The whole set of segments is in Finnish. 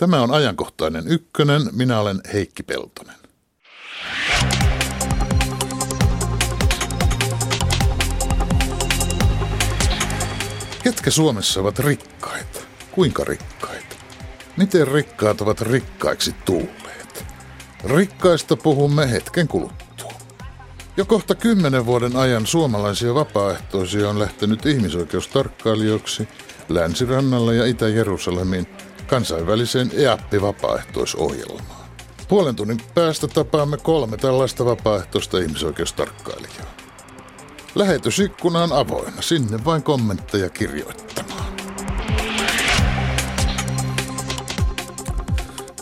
Tämä on ajankohtainen ykkönen. Minä olen Heikki Peltonen. Ketkä Suomessa ovat rikkaita? Kuinka rikkaita? Miten rikkaat ovat rikkaiksi tulleet? Rikkaista puhumme hetken kuluttua. Jo kohta kymmenen vuoden ajan suomalaisia vapaaehtoisia on lähtenyt ihmisoikeustarkkailijoiksi Länsirannalla ja Itä-Jerusalemin kansainväliseen EAPPI-vapaaehtoisohjelmaan. Puolen tunnin päästä tapaamme kolme tällaista vapaaehtoista ihmisoikeustarkkailijaa. Lähetysikkuna on avoinna, sinne vain kommentteja kirjoittamaan.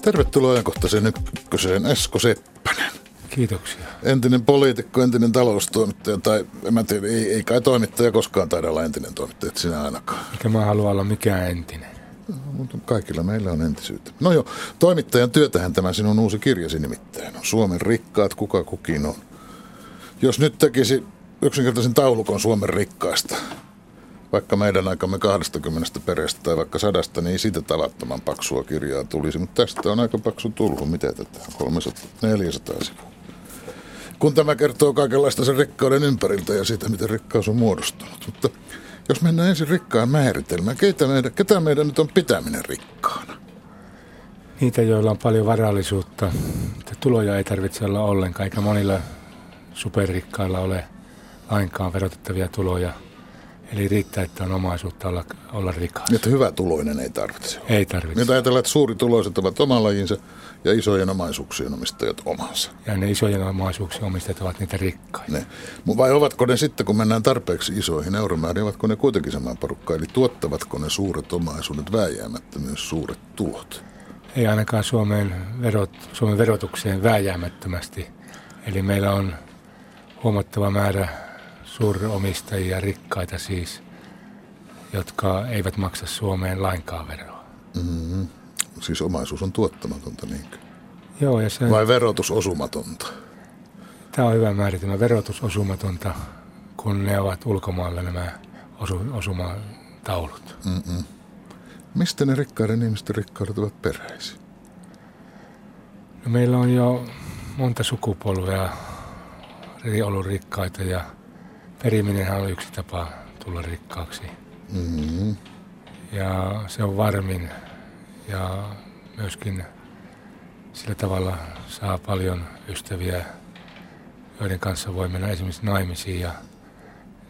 Tervetuloa ajankohtaiseen ykköseen Esko Seppänen. Kiitoksia. Entinen poliitikko, entinen taloustoimittaja, tai en mä tiedä, ei, ei kai toimittaja koskaan taida olla entinen toimittaja, että sinä ainakaan. Mikä mä haluan olla mikään entinen. Mutta kaikilla meillä on entisyyttä. No joo, toimittajan työtähän tämä sinun uusi kirjasi nimittäin on. Suomen rikkaat, kuka kukin on. Jos nyt tekisi yksinkertaisen taulukon Suomen rikkaista, vaikka meidän aikamme 20 perheestä tai vaikka sadasta, niin siitä tavattoman paksua kirjaa tulisi. Mutta tästä on aika paksu tulhu. Mitä tätä on? 300, 400 sivua. Kun tämä kertoo kaikenlaista sen rikkauden ympäriltä ja siitä, miten rikkaus on muodostunut. Mutta jos mennään ensin rikkaan määritelmään, ketä meidän, ketä meidän nyt on pitäminen rikkaana? Niitä, joilla on paljon varallisuutta. Tuloja ei tarvitse olla ollenkaan, eikä monilla superrikkailla ole lainkaan verotettavia tuloja. Eli riittää, että on omaisuutta olla, olla rikas. Että hyvä tuloinen ei tarvitse. Ei tarvitse. Nyt ajatellaan, että suurituloiset ovat oman lajinsa ja isojen omaisuuksien omistajat omansa. Ja ne isojen omaisuuksien omistajat ovat niitä rikkaita. Ne. Vai ovatko ne sitten, kun mennään tarpeeksi isoihin euromääriin, ovatko ne kuitenkin samaan porukkaan? Eli tuottavatko ne suuret omaisuudet vääjäämättä myös suuret tulot? Ei ainakaan Suomen, verot, Suomen verotukseen vääjäämättömästi. Eli meillä on huomattava määrä suuromistajia, rikkaita siis, jotka eivät maksa Suomeen lainkaan veroa. Mm-hmm. Siis omaisuus on tuottamatonta, niinkö? Joo, ja se, Vai verotus osumatonta? tämä on hyvä määritelmä, verotus osumatonta, kun ne ovat ulkomailla nämä osu, osumataulut. Mm-mm. Mistä ne rikkaiden ihmisten rikkaudet ovat peräisin? No, meillä on jo monta sukupolvea ollut rikkaita ja periminenhän on yksi tapa tulla rikkaaksi. Mm-hmm. Ja se on varmin ja myöskin sillä tavalla saa paljon ystäviä, joiden kanssa voi mennä esimerkiksi naimisiin ja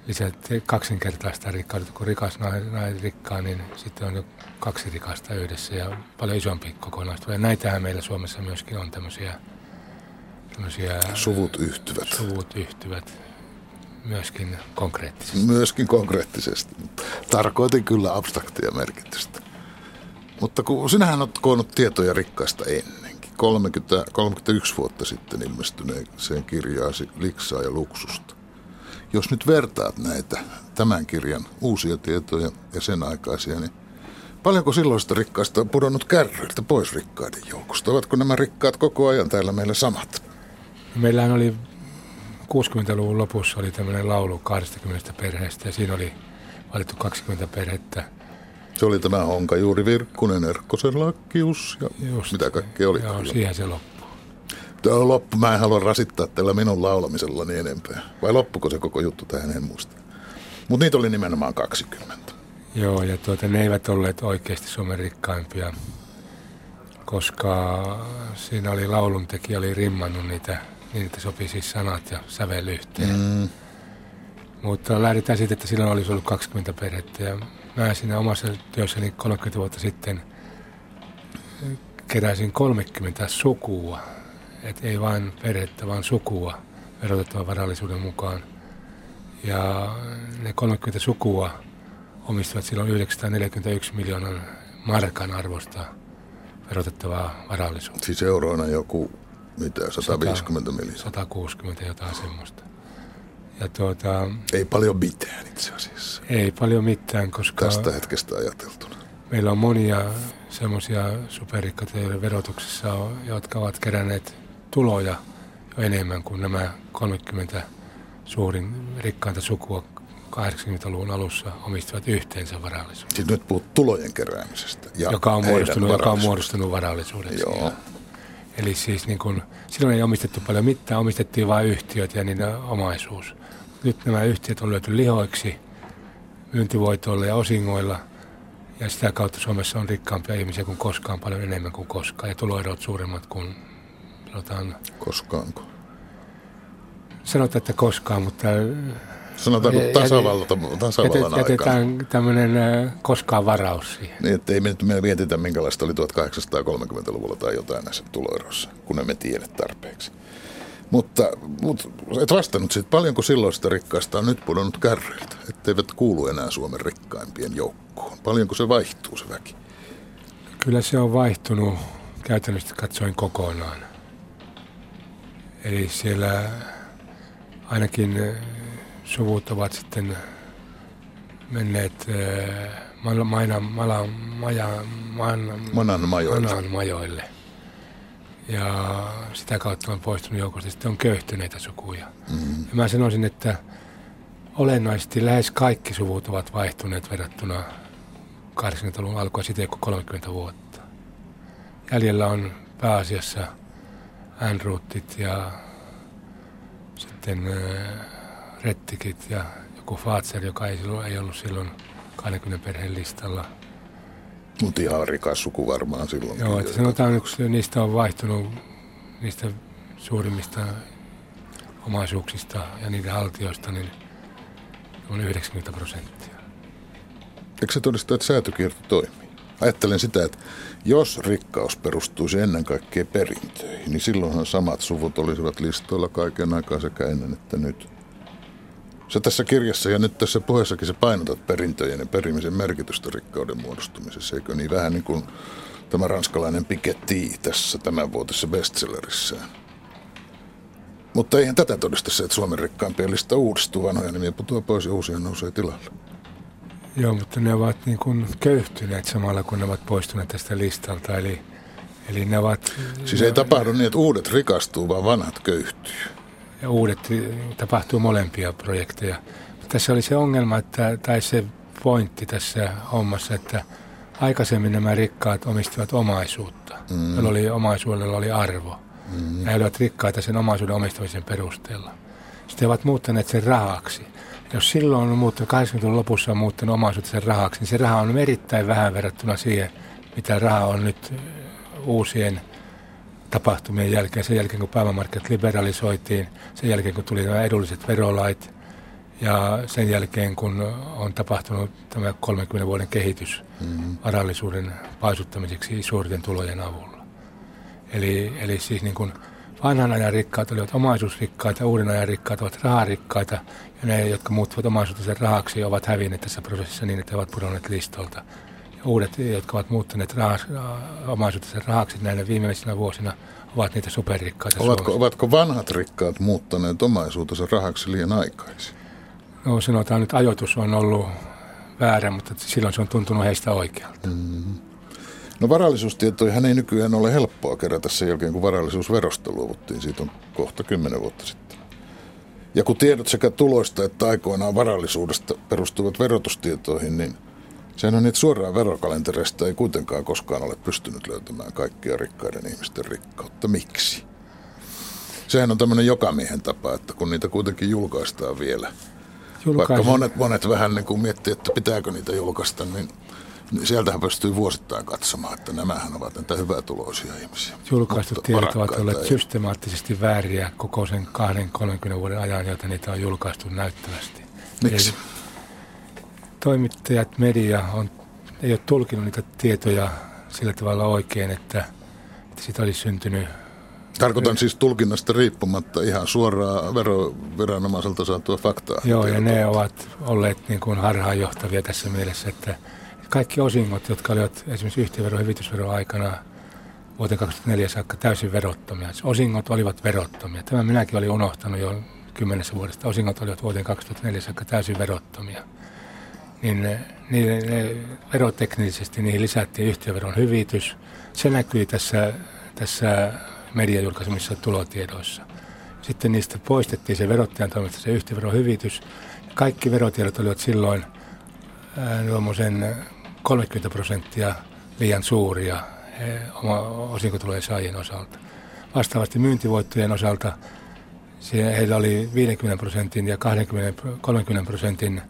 lisätä kaksinkertaista rikkautta. Kun rikas nainen rikkaa, niin sitten on jo kaksi rikasta yhdessä ja paljon isompi kokonaisuus. Ja näitähän meillä Suomessa myöskin on tämmöisiä, tämmöisiä Suvut yhtyvät. suvut yhtyvät myöskin konkreettisesti. Myöskin konkreettisesti. Tarkoitin kyllä abstraktia merkitystä. Mutta kun sinähän olet koonnut tietoja rikkaista ennenkin. 30, 31 vuotta sitten ilmestyneeseen kirjaasi Liksaa ja luksusta. Jos nyt vertaat näitä tämän kirjan uusia tietoja ja sen aikaisia, niin paljonko silloista rikkaista on pudonnut kärryiltä pois rikkaiden joukosta? Ovatko nämä rikkaat koko ajan täällä meillä samat? Meillähän oli 60-luvun lopussa oli tämmöinen laulu 20 perheestä ja siinä oli valittu 20 perhettä. Se oli tämä Honka Juuri Virkkunen, Erkkosen lakkius ja Just. mitä kaikkea oli. Joo, siihen se loppui. Tämä loppu. Mä en halua rasittaa tällä minun laulamisellani enempää. Vai loppuko se koko juttu tähän, en muista. Mutta niitä oli nimenomaan 20. Joo, ja tuota, ne eivät olleet oikeasti Suomen rikkaimpia, koska siinä oli lauluntekijä, oli rimmannut niitä, niin että sopi siis sanat ja sävel yhteen. Mm. Mutta lähdetään siitä, että silloin olisi ollut 20 perhettä. Ja mä siinä omassa työssäni 30 vuotta sitten keräsin 30 sukua. Et ei vain perhettä, vaan sukua verotettavan varallisuuden mukaan. Ja ne 30 sukua omistavat silloin 941 miljoonan markan arvosta verotettavaa varallisuutta. Siis euroina joku, mitä, 150 miljoonaa. 160 jotain semmoista. Ja tuota, Ei paljon mitään itse asiassa. ei paljon mitään, koska Tästä hetkestä ajateltuna. meillä on monia semmoisia superrikkaita, joiden verotuksessa on, jotka ovat keränneet tuloja jo enemmän kuin nämä 30 suurin rikkainta sukua 80-luvun alussa omistivat yhteensä varallisuuden. Siis nyt puhut tulojen keräämisestä. Ja joka, on muodostunut, joka on muodostunut varallisuudeksi. Joo. Eli siis niin kun, silloin ei omistettu paljon mitään, omistettiin vain yhtiöt ja niiden omaisuus. Nyt nämä yhtiöt on löyty lihoiksi myyntivoitoilla ja osingoilla. Ja sitä kautta Suomessa on rikkaampia ihmisiä kuin koskaan, paljon enemmän kuin koskaan. Ja tuloerot suuremmat kuin sanotaan... Koskaanko? Sanotaan, että koskaan, mutta Sanotaanko tasavalta, tasavallan Jätetään tämmöinen koskaan varaus siihen. Niin, että ei me nyt mietitä, minkälaista oli 1830-luvulla tai jotain näissä tuloeroissa, kun emme tiedä tarpeeksi. Mutta, mutta et vastannut siitä, paljonko silloista rikkaista on nyt pudonnut kärryiltä, etteivät kuulu enää Suomen rikkaimpien joukkoon. Paljonko se vaihtuu se väki? Kyllä se on vaihtunut käytännössä katsoen kokonaan. Eli siellä ainakin suvut ovat sitten menneet äh, maina, maja, man, manan, majoille. manan majoille. Ja sitä kautta on poistunut joukosta. Sitten on köyhtyneitä sukuja. Mm. Ja mä sanoisin, että olennaisesti lähes kaikki suvut ovat vaihtuneet verrattuna 80-luvun alkua sitten kuin 30 vuotta. Jäljellä on pääasiassa Andrewtit ja sitten äh, Rettikit ja joku Fazer, joka ei, silloin, ei ollut silloin 20 perheen listalla. Mutta ihan rikas suku varmaan silloin. Joo, että sanotaan että niistä on vaihtunut niistä suurimmista omaisuuksista ja niiden haltijoista, niin on 90 prosenttia. Eikö se todista, että säätykierto toimii? Ajattelen sitä, että jos rikkaus perustuisi ennen kaikkea perintöihin, niin silloinhan samat suvut olisivat listoilla kaiken aikaa sekä ennen että nyt. Se tässä kirjassa ja nyt tässä puheessakin se painotat perintöjen ja perimisen merkitystä rikkauden muodostumisessa, eikö niin vähän niin kuin tämä ranskalainen Piketty tässä tämänvuotisessa bestsellerissään. Mutta eihän tätä todista se, että Suomen rikkaimpien lista uudistuu, vanhoja nimiä putoaa pois ja uusia nousee tilalle. Joo, mutta ne ovat niin kuin köyhtyneet samalla, kun ne ovat poistuneet tästä listalta. Eli, eli ne ovat... Siis ei tapahdu niin, että uudet rikastuu, vaan vanhat köyhtyy ja uudet, tapahtuu molempia projekteja. Tässä oli se ongelma, että, tai se pointti tässä hommassa, että aikaisemmin nämä rikkaat omistivat omaisuutta, mm. jolla oli omaisuudella oli arvo. Mm. Nämä olivat rikkaita sen omaisuuden omistamisen perusteella. Sitten he ovat muuttaneet sen rahaksi. Jos silloin on muuttanut, 80-luvun lopussa on muuttanut omaisuutta sen rahaksi, niin se raha on erittäin vähän verrattuna siihen, mitä raha on nyt uusien tapahtumien jälkeen, sen jälkeen kun pääomamarkkinat liberalisoitiin, sen jälkeen kun tuli nämä edulliset verolait ja sen jälkeen kun on tapahtunut tämä 30 vuoden kehitys mm-hmm. varallisuuden paisuttamiseksi suurten tulojen avulla. Eli, eli siis niin kuin vanhan ajan rikkaat olivat omaisuusrikkaita, uuden ajan rikkaat ovat raharikkaita ja ne, jotka muuttuvat omaisuutensa rahaksi, ovat hävinneet tässä prosessissa niin, että he ovat pudonneet listolta uudet, jotka ovat muuttaneet rahas, omaisuutensa rahaksi näinä viimeisinä vuosina, ovat niitä superrikkaita ovatko, ovatko vanhat rikkaat muuttaneet omaisuutensa rahaksi liian aikaisin? No sanotaan nyt ajoitus on ollut väärä, mutta silloin se on tuntunut heistä oikealta. Mm-hmm. No varallisuustietoihan ei nykyään ole helppoa kerätä sen jälkeen, kun varallisuusverosta luovuttiin. Siitä on kohta kymmenen vuotta sitten. Ja kun tiedot sekä tuloista että aikoinaan varallisuudesta perustuvat verotustietoihin, niin – Sehän on niitä suoraan verokalentereista ei kuitenkaan koskaan ole pystynyt löytämään kaikkia rikkaiden ihmisten rikkautta. Miksi? Sehän on tämmöinen jokamiehen tapa, että kun niitä kuitenkin julkaistaan vielä, Julkaisin. vaikka monet, monet vähän niin kuin miettii, että pitääkö niitä julkaista, niin sieltähän pystyy vuosittain katsomaan, että nämähän ovat näitä hyvätuloisia ihmisiä. Julkaistut tiedot ovat olleet systemaattisesti vääriä koko sen 20-30 vuoden ajan, joita niitä on julkaistu näyttävästi. Miksi? Eli toimittajat, media on, ei ole tulkinut niitä tietoja sillä tavalla oikein, että, että siitä olisi syntynyt Tarkoitan siis tulkinnasta riippumatta ihan suoraan veroviranomaiselta saatua faktaa. Joo, ja ne ovat olleet niin kuin harhaanjohtavia tässä mielessä, että kaikki osingot, jotka olivat esimerkiksi yhtiövero- hyvitysvero aikana vuoteen 2004 saakka täysin verottomia. Osingot olivat verottomia. Tämä minäkin olin unohtanut jo kymmenessä vuodesta. Osingot olivat vuoteen 2004 saakka täysin verottomia niin ne, ne, ne veroteknisesti niihin lisättiin yhtiöveron hyvitys. Se näkyi tässä, tässä mediajulkaisemissa tulotiedoissa. Sitten niistä poistettiin se verottajan toimesta se yhtiöveron hyvitys. kaikki verotiedot olivat silloin sen 30 prosenttia liian suuria oma osinkotulojen saajien osalta. Vastaavasti myyntivoittojen osalta heillä oli 50 prosentin ja 20, 30 prosentin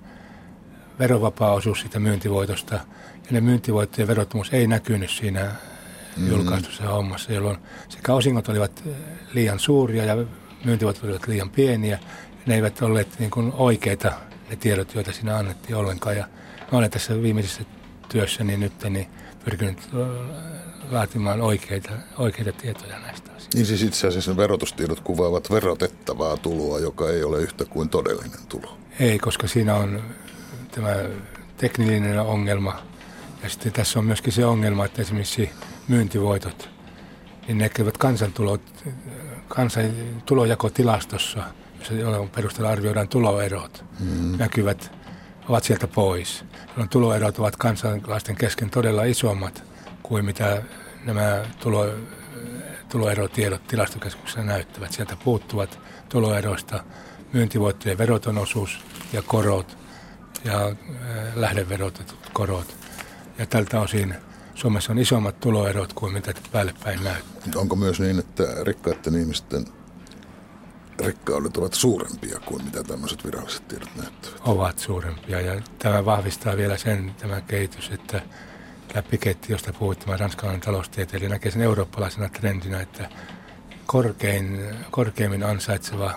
verovapaa osuus siitä myyntivoitosta. Ja ne myyntivoittojen verottomuus ei näkynyt siinä mm. julkaistussa hommassa, jolloin sekä osingot olivat liian suuria ja myyntivoitot olivat liian pieniä. Ne eivät olleet niin kuin oikeita ne tiedot, joita siinä annettiin ollenkaan. Ja mä olen tässä viimeisessä työssä niin nyt niin pyrkinyt laatimaan oikeita, oikeita tietoja näistä asioista. Niin siis itse asiassa verotustiedot kuvaavat verotettavaa tuloa, joka ei ole yhtä kuin todellinen tulo. Ei, koska siinä on tämä teknillinen ongelma. Ja sitten tässä on myöskin se ongelma, että esimerkiksi myyntivoitot, niin näkyvät kansantulot, kansan tulojakotilastossa, jolla perusteella arvioidaan tuloerot, mm. näkyvät, ovat sieltä pois. Jolloin tuloerot ovat kansalaisten kesken todella isommat kuin mitä nämä tulo, tuloerotiedot tilastokeskuksessa näyttävät. Sieltä puuttuvat tuloeroista myyntivoittojen veroton osuus ja korot ja äh, lähdeverotetut korot. Ja tältä osin Suomessa on isommat tuloerot kuin mitä päälle päin näyttää. Onko myös niin, että rikkaiden ihmisten rikkaudet ovat suurempia kuin mitä tämmöiset viralliset tiedot näyttävät? Ovat suurempia ja tämä vahvistaa vielä sen tämä kehitys, että tämä Piketty, josta puhuit, tämä ranskalainen taloustieteilijä, näkee sen eurooppalaisena trendinä, että korkein, korkeimmin ansaitseva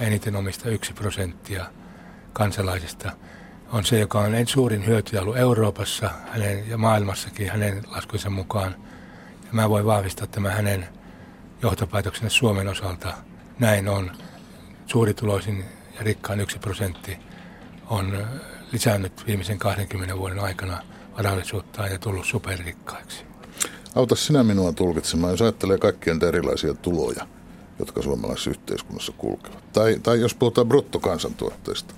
ja eniten omista yksi prosenttia kansalaisista on se, joka on suurin hyötyjä ollut Euroopassa hänen, ja maailmassakin hänen laskuinsa mukaan. Ja mä voin vahvistaa tämän hänen johtopäätöksenä Suomen osalta. Näin on. Suurituloisin ja rikkaan yksi prosentti on lisännyt viimeisen 20 vuoden aikana varallisuuttaan ja tullut superrikkaiksi. Auta sinä minua tulkitsemaan, jos ajattelee kaikkien erilaisia tuloja, jotka suomalaisessa yhteiskunnassa kulkevat. Tai, tai jos puhutaan bruttokansantuotteesta,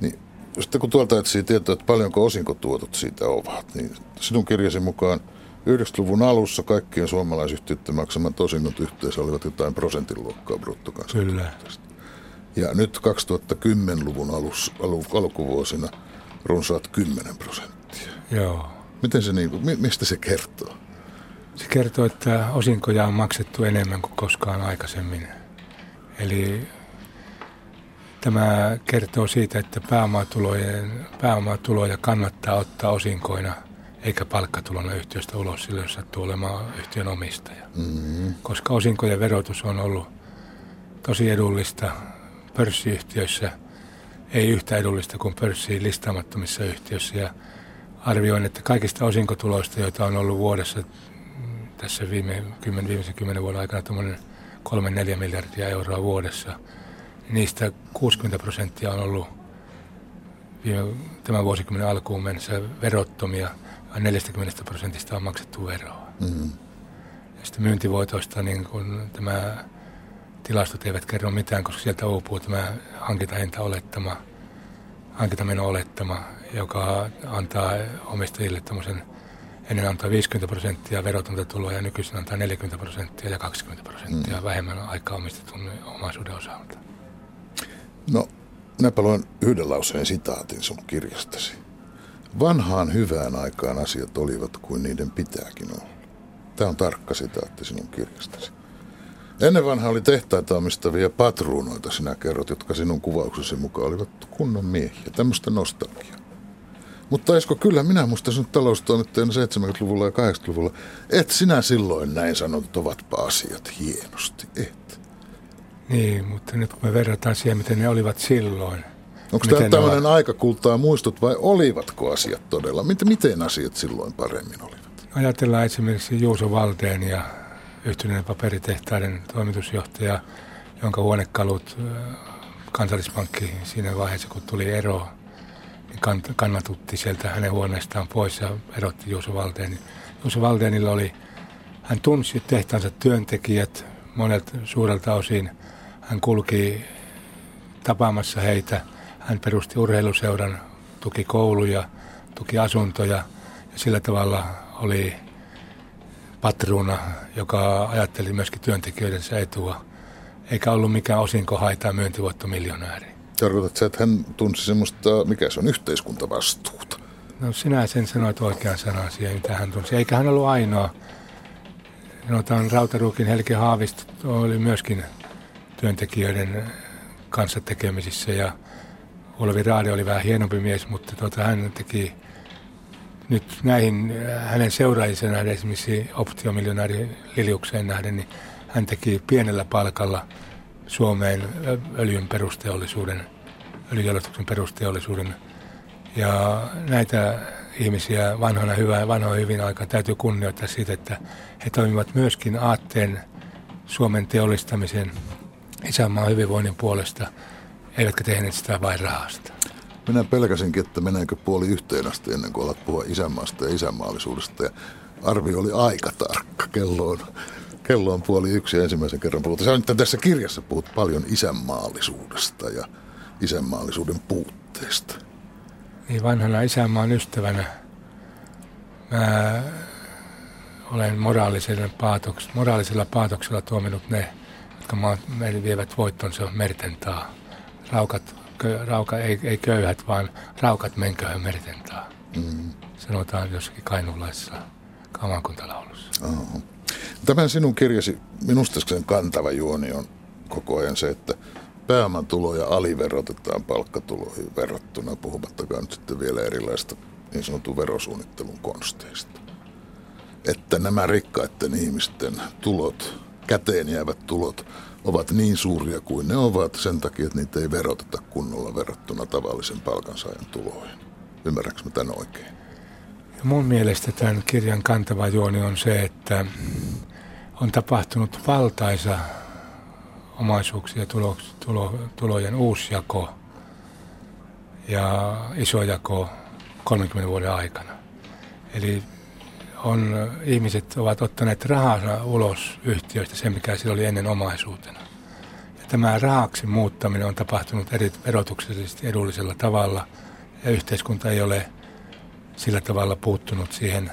niin sitten kun tuolta etsii tietoa, että paljonko osinkotuotot siitä ovat, niin sinun kirjasi mukaan 90-luvun alussa kaikkien suomalaisyhtiöiden maksamat osinnot yhteensä olivat jotain prosentin luokkaa bruttokansantuotteesta. Ja nyt 2010-luvun alus, alu, alkuvuosina runsaat 10 prosenttia. Joo. Miten se niin, mistä se kertoo? Se kertoo, että osinkoja on maksettu enemmän kuin koskaan aikaisemmin. Eli Tämä kertoo siitä, että pääomatulojen, pääomatuloja kannattaa ottaa osinkoina eikä palkkatulona yhtiöstä ulos sillä, jos sattuu olemaan yhtiön omistaja. Mm-hmm. Koska osinkojen verotus on ollut tosi edullista pörssiyhtiöissä, ei yhtä edullista kuin pörssiin listaamattomissa yhtiöissä. Ja arvioin, että kaikista osinkotuloista, joita on ollut vuodessa tässä viime, kymmen, viimeisen kymmenen vuoden aikana, 3-4 miljardia euroa vuodessa – niistä 60 prosenttia on ollut viime, tämän vuosikymmenen alkuun mennessä verottomia, ja 40 prosentista on maksettu veroa. Mm-hmm. Ja sitten myyntivoitoista niin kun tämä tilastot eivät kerro mitään, koska sieltä uupuu tämä hankintahinta-olettama, hankintameno-olettama, joka antaa omistajille tämmöisen ennen antaa 50 prosenttia verotonta tuloa ja nykyisin antaa 40 prosenttia ja 20 prosenttia mm. vähemmän aikaa omistetun omaisuuden osalta. No, minäpä luen yhden lauseen sitaatin sun kirjastasi. Vanhaan hyvään aikaan asiat olivat kuin niiden pitääkin olla. Tämä on tarkka sitaatti sinun kirjastasi. Ennen vanha oli tehtaita omistavia patruunoita, sinä kerrot, jotka sinun kuvauksesi mukaan olivat kunnon miehiä. Tämmöistä nostalgiaa. Mutta Esko, kyllä minä muistan sinut taloustoimittajana 70-luvulla ja 80-luvulla. Et sinä silloin näin sanonut, ovatpa asiat hienosti. Et. Niin, mutta nyt kun me verrataan siihen, miten ne olivat silloin. Onko tämä tämmöinen ovat... aikakultaa muistut vai olivatko asiat todella? Miten, miten asiat silloin paremmin olivat? Ajatellaan esimerkiksi Juuso Valteen ja yhtyneen paperitehtaiden toimitusjohtaja, jonka huonekalut kansallispankki siinä vaiheessa, kun tuli ero, niin kannatutti sieltä hänen huoneestaan pois ja erotti Juuso Valteen. Juuso Valteenilla oli, hän tunsi tehtaansa työntekijät monet suurelta osin – hän kulki tapaamassa heitä. Hän perusti urheiluseuran, tuki kouluja, tuki asuntoja ja sillä tavalla oli patruuna, joka ajatteli myöskin työntekijöidensä etua, eikä ollut mikään osinko haitaa myyntivoittomiljonääri. Tarkoitat sä, että hän tunsi semmoista, mikä se on, yhteiskuntavastuuta? No sinä sen sanoit oikean sanan siihen, mitä hän tunsi. Eikä hän ollut ainoa. Sanotaan Rautaruukin Helke Haavisto oli myöskin työntekijöiden kanssa tekemisissä ja Olavi Raade oli vähän hienompi mies, mutta tuota, hän teki nyt näihin hänen seuraajisen nähden, esimerkiksi optiomiljonääri Liliukseen nähden, niin hän teki pienellä palkalla Suomeen öljyn perusteollisuuden, öljyjalostuksen perusteollisuuden. Ja näitä ihmisiä vanhana hyvää, vanhoja hyvin aika täytyy kunnioittaa siitä, että he toimivat myöskin aatteen Suomen teollistamisen isänmaan hyvinvoinnin puolesta, eivätkä tehneet sitä vain rahasta. Minä pelkäsinkin, että meneekö puoli yhteen asti ennen kuin alat puhua isänmaasta ja isänmaallisuudesta. Ja arvio oli aika tarkka. Kello on, kello on puoli yksi ensimmäisen kerran puhuttu. Sä nyt tässä kirjassa puhut paljon isänmaallisuudesta ja isänmaallisuuden puutteesta. Niin vanhana isänmaan ystävänä mä olen moraalisella, paatoks, moraalisella paatoksella tuominut ne, jotka meille vievät voittonsa mertentaa. Raukat, kö, rauka, ei, ei köyhät, vaan raukat menköhön mertentaa. Mm. Sanotaan jossakin kainulaisessa kamankuntalaulussa. Tämän sinun kirjasi, minusta sen kantava juoni on koko ajan se, että pääomatuloja aliverotetaan palkkatuloihin verrattuna, puhumattakaan nyt sitten vielä erilaista niin sanotun verosuunnittelun konsteista. Että nämä rikkaiden ihmisten tulot, käteen jäävät tulot, ovat niin suuria kuin ne ovat sen takia, että niitä ei veroteta kunnolla verrattuna tavallisen palkansaajan tuloihin. Ymmärrätkö mä tämän oikein? Ja mun mielestä tämän kirjan kantava juoni on se, että on tapahtunut valtaisa omaisuuksia ja tulo, tulo, tulojen uusjako ja isojako 30 vuoden aikana. Eli on, ihmiset ovat ottaneet rahansa ulos yhtiöistä, sen mikä sillä oli ennen omaisuutena. Ja tämä rahaksi muuttaminen on tapahtunut eri verotuksellisesti edullisella tavalla ja yhteiskunta ei ole sillä tavalla puuttunut siihen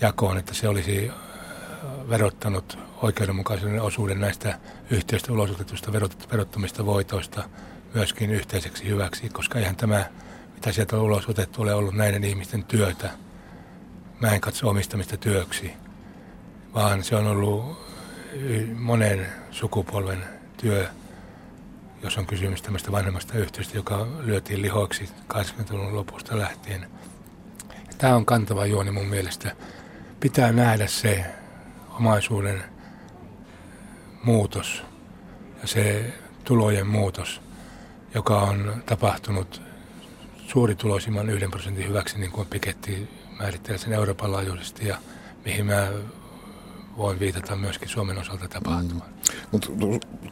jakoon, että se olisi verottanut oikeudenmukaisen osuuden näistä yhtiöistä ulosotetusta verottomista voitoista myöskin yhteiseksi hyväksi, koska eihän tämä, mitä sieltä on ulos otettu, ole ollut näiden ihmisten työtä. Mä en katso omistamista työksi, vaan se on ollut monen sukupolven työ, jos on kysymys tämmöistä vanhemmasta yhtiöstä, joka lyötiin lihoiksi 80-luvun lopusta lähtien. Tämä on kantava juoni mun mielestä. Pitää nähdä se omaisuuden muutos ja se tulojen muutos, joka on tapahtunut suurituloisimman yhden prosentin hyväksi, niin kuin Piketti määrittelee sen Euroopan laajuisesti ja mihin mä voin viitata myöskin Suomen osalta tapahtumaan. Mm. Mutta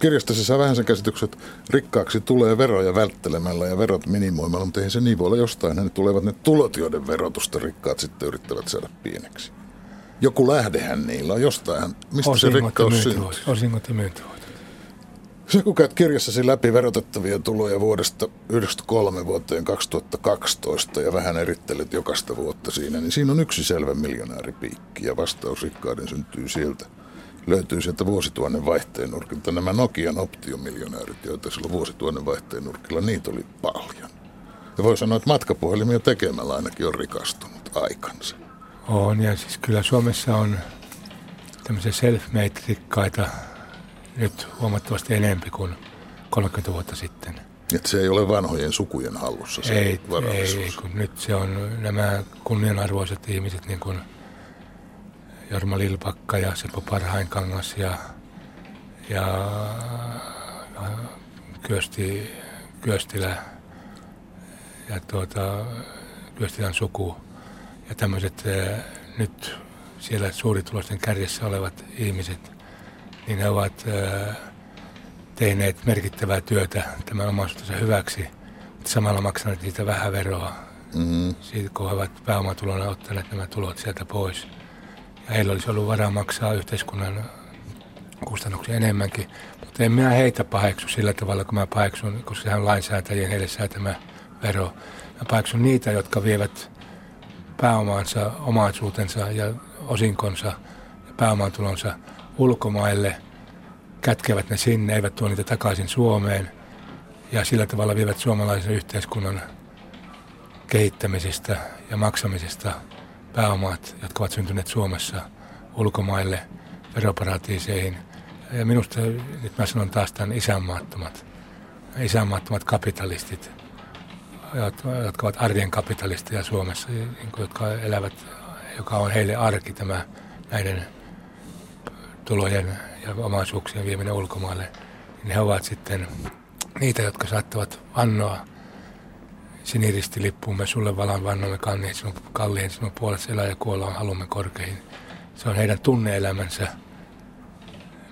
kirjasta saa vähän sen käsityksen, että rikkaaksi tulee veroja välttelemällä ja verot minimoimalla, mutta eihän se niin voi olla jostain. Ne tulevat ne tulot, joiden verotusta rikkaat sitten yrittävät saada pieneksi. Joku lähdehän niillä on jostain. Mistä Osingot se rikkaus syntyy? Osingot ja myyntivoitot. Se kun käyt kirjassasi läpi verotettavia tuloja vuodesta 1993 vuoteen 2012 ja vähän erittelet jokaista vuotta siinä, niin siinä on yksi selvä miljonääripiikki ja vastaus rikkaiden syntyy sieltä. Löytyy sieltä vuosituhannen vaihteen nurkilta nämä Nokian optiomiljonäärit, joita silloin vuosituhannen vaihteen nurkilla, niitä oli paljon. Ja voi sanoa, että matkapuhelimia tekemällä ainakin on rikastunut aikansa. On, ja siis kyllä Suomessa on tämmöisiä self-made-rikkaita nyt huomattavasti enempi kuin 30 vuotta sitten. Että se ei ole vanhojen sukujen hallussa se ei, ei, ei, kun nyt se on nämä kunnianarvoiset ihmiset, niin kuin Jorma Lilpakka ja Seppo Parhainkangas ja, ja, ja Kyösti, Kyöstilä ja tuota, Kyöstilän suku ja tämmöiset nyt siellä suuritulosten kärjessä olevat ihmiset, niin he ovat tehneet merkittävää työtä tämän omaisuutensa hyväksi, mutta samalla maksaneet niitä vähän veroa. Mm-hmm. Siitä kun he ovat pääomatulona ottaneet nämä tulot sieltä pois. Ja heillä olisi ollut varaa maksaa yhteiskunnan kustannuksia enemmänkin. Mutta en minä heitä paheksu sillä tavalla, kun mä paheksun, koska sehän on lainsäätäjien heille säätämä vero. Mä paheksun niitä, jotka vievät pääomaansa, omaisuutensa ja osinkonsa ja pääomatulonsa ulkomaille, kätkevät ne sinne, eivät tuo niitä takaisin Suomeen ja sillä tavalla vievät suomalaisen yhteiskunnan kehittämisestä ja maksamisesta pääomat, jotka ovat syntyneet Suomessa ulkomaille, veroparatiiseihin. Ja minusta, nyt mä sanon taas tämän isänmaattomat, isänmaattomat kapitalistit, jotka ovat arjen kapitalisteja Suomessa, jotka elävät, joka on heille arki tämä näiden tulojen ja omaisuuksien vieminen ulkomaille, niin he ovat sitten niitä, jotka saattavat vannoa siniristilippuumme, sulle valan vannomme kalliin sinun, kalliin sinun puolessa elää ja kuolla on halumme korkeihin. Se on heidän tunneelämänsä,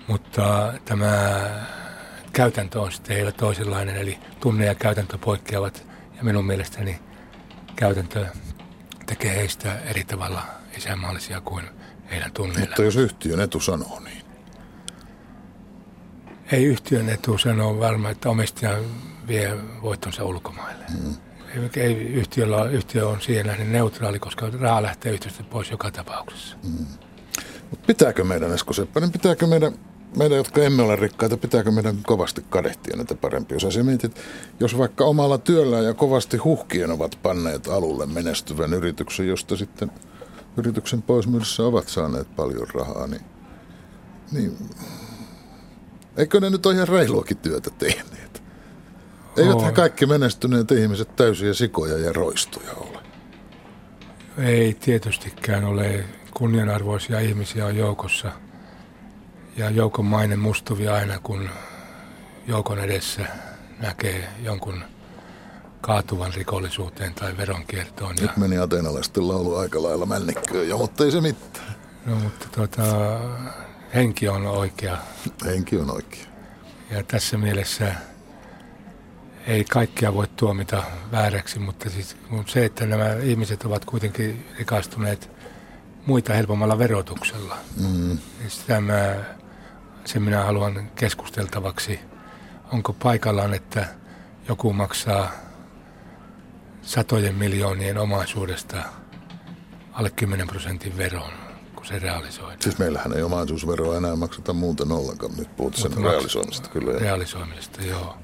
mutta tämä käytäntö on sitten heillä toisenlainen, eli tunne ja käytäntö poikkeavat. Ja minun mielestäni käytäntö tekee heistä eri tavalla isänmaallisia kuin heidän tunneelämänsä. Mutta jos yhtiön etu sanoo niin? Ei yhtiön etu sanoo varmaan, että omistaja vie voittonsa ulkomaille. Mm. Ei, yhtiöllä, yhtiö on siihen nähden neutraali, koska raha lähtee yhtiöstä pois joka tapauksessa. Mm. Mut pitääkö meidän, Esko Seppänen, pitääkö meidän, meidän, jotka emme ole rikkaita, pitääkö meidän kovasti kadehtia näitä parempia osia? Mietit, jos vaikka omalla työllään ja kovasti huhkien ovat panneet alulle menestyvän yrityksen, josta sitten yrityksen poismyydessä ovat saaneet paljon rahaa, niin, niin Eikö ne nyt ole ihan reiluakin työtä tehneet? Eivät he kaikki menestyneet ihmiset täysiä sikoja ja roistuja ole? Ei tietystikään ole. Kunnianarvoisia ihmisiä on joukossa. Ja joukon maine mustuvia aina, kun joukon edessä näkee jonkun kaatuvan rikollisuuteen tai veronkiertoon. Nyt meni ateenalaisten laulu aika lailla männikköön jo, mutta ei se mitään. No mutta tuota, henki on oikea. Henki on oikea. Ja tässä mielessä ei kaikkia voi tuomita vääräksi, mutta siis se, että nämä ihmiset ovat kuitenkin rikastuneet muita helpommalla verotuksella. Mm. Sitä mä, sen minä haluan keskusteltavaksi. Onko paikallaan, että joku maksaa satojen miljoonien omaisuudesta alle 10 prosentin veron? kun se realisoidaan. Siis meillähän ei omaisuusveroa enää makseta muuten ollenkaan. Nyt puhut sen realisoimisesta kyllä. Realisoimisesta, joo.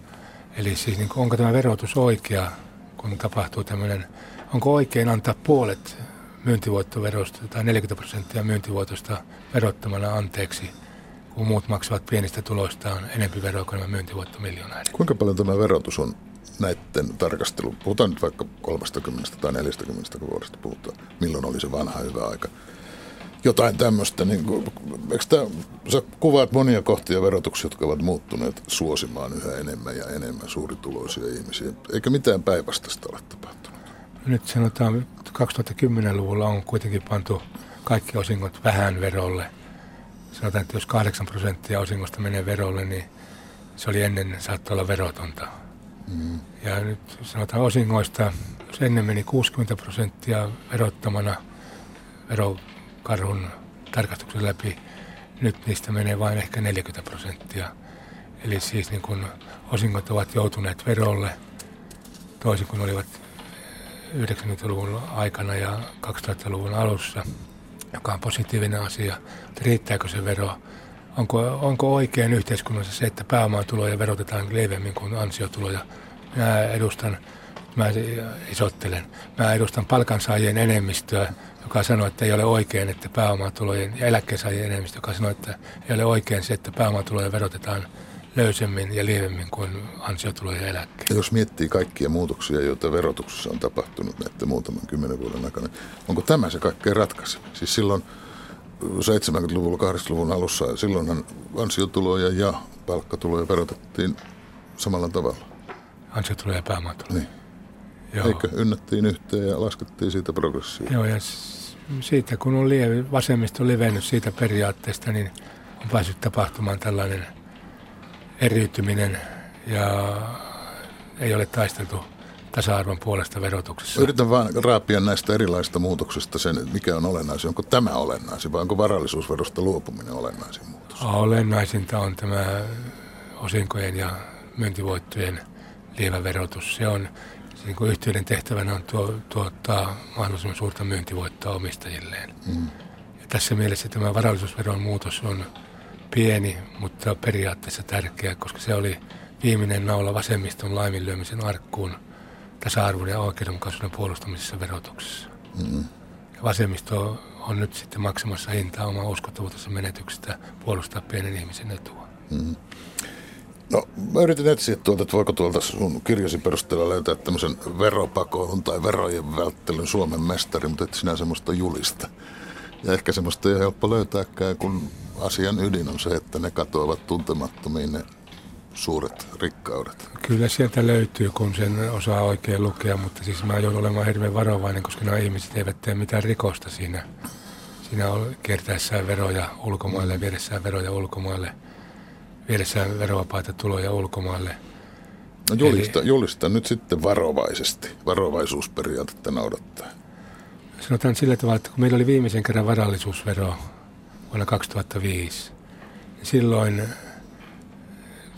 Eli siis niin onko tämä verotus oikea, kun tapahtuu tämmöinen, onko oikein antaa puolet myyntivoittoverosta tai 40 prosenttia myyntivoitosta verottamana anteeksi, kun muut maksavat pienistä tuloistaan enempi veroa kuin nämä myyntivoittomiljonäärit. Kuinka paljon tämä verotus on näiden tarkastelu, puhutaan nyt vaikka 30 tai 40 vuodesta puhutaan, milloin oli se vanha hyvä aika jotain tämmöistä. Niin kuin, eikö tämä, sä kuvaat monia kohtia verotuksia, jotka ovat muuttuneet suosimaan yhä enemmän ja enemmän suurituloisia ihmisiä. Eikä mitään päinvastaista ole tapahtunut. Nyt sanotaan, 2010-luvulla on kuitenkin pantu kaikki osingot vähän verolle. Sanotaan, että jos 8 prosenttia osingosta menee verolle, niin se oli ennen, saattoi olla verotonta. Mm. Ja nyt sanotaan osingoista, jos ennen meni 60 prosenttia verottamana vero karhun tarkastuksen läpi. Nyt niistä menee vain ehkä 40 prosenttia. Eli siis niin kun osingot ovat joutuneet verolle toisin kuin olivat 90-luvun aikana ja 2000-luvun alussa, joka on positiivinen asia. Riittääkö se vero? Onko, onko oikein yhteiskunnassa se, että pääomatuloja verotetaan leveämmin kuin ansiotuloja? Minä edustan, mä isottelen, mä edustan palkansaajien enemmistöä, joka sanoi, että ei ole oikein, että pääomatulojen ja eläkkeensaajien enemmistö, joka sanoi, että ei ole oikein se, että pääomatuloja verotetaan löysemmin ja lievemmin kuin ansiotuloja ja eläkkeitä. Jos miettii kaikkia muutoksia, joita verotuksessa on tapahtunut näiden muutaman kymmenen vuoden aikana, onko tämä se kaikkein ratkaiseva? Siis silloin 70-luvulla, 80-luvun alussa, silloinhan ansiotuloja ja palkkatuloja verotettiin samalla tavalla. Ansiotuloja ja pääomatuloja. Niin. Joo. Eikö ynnättiin yhteen ja laskettiin siitä progressia? Joo, ja siitä kun on lievi, vasemmisto levennyt siitä periaatteesta, niin on päässyt tapahtumaan tällainen eriytyminen ja ei ole taisteltu tasa-arvon puolesta verotuksessa. Yritän vain raapia näistä erilaisista muutoksista sen, mikä on olennaisin. Onko tämä olennaisin vai onko varallisuusverosta luopuminen olennaisin muutos? Olennaisinta on tämä osinkojen ja myyntivoittojen lievä verotus. Se on niin kuin yhtiöiden tehtävänä on tuo, tuottaa mahdollisimman suurta myyntivoittoa omistajilleen. Mm. Ja tässä mielessä tämä varallisuusveron muutos on pieni, mutta periaatteessa tärkeä, koska se oli viimeinen naula vasemmiston laiminlyömisen arkkuun tasa-arvon ja oikeudenmukaisuuden puolustamisessa verotuksessa. Mm. Ja vasemmisto on nyt sitten maksamassa hintaa oman uskottavuutensa menetyksestä puolustaa pienen ihmisen etua. Mm. No, mä yritin etsiä tuolta, että voiko tuolta sun kirjasi perusteella löytää tämmöisen veropakoilun tai verojen välttelyn Suomen mestari, mutta et sinä semmoista julista. Ja ehkä semmoista ei ole helppo löytääkään, kun asian ydin on se, että ne katoavat tuntemattomiin ne suuret rikkaudet. Kyllä sieltä löytyy, kun sen osaa oikein lukea, mutta siis mä joudun olemaan hirveän varovainen, koska nämä ihmiset eivät tee mitään rikosta siinä. Siinä on kiertäessään veroja ulkomaille, viedessään veroja ulkomaille, viedessään verovapaita tuloja ulkomaille. No julista, Eli, julista nyt sitten varovaisesti, varovaisuusperiaatetta noudattaa. Sanotaan sillä tavalla, että kun meillä oli viimeisen kerran varallisuusvero vuonna 2005, niin silloin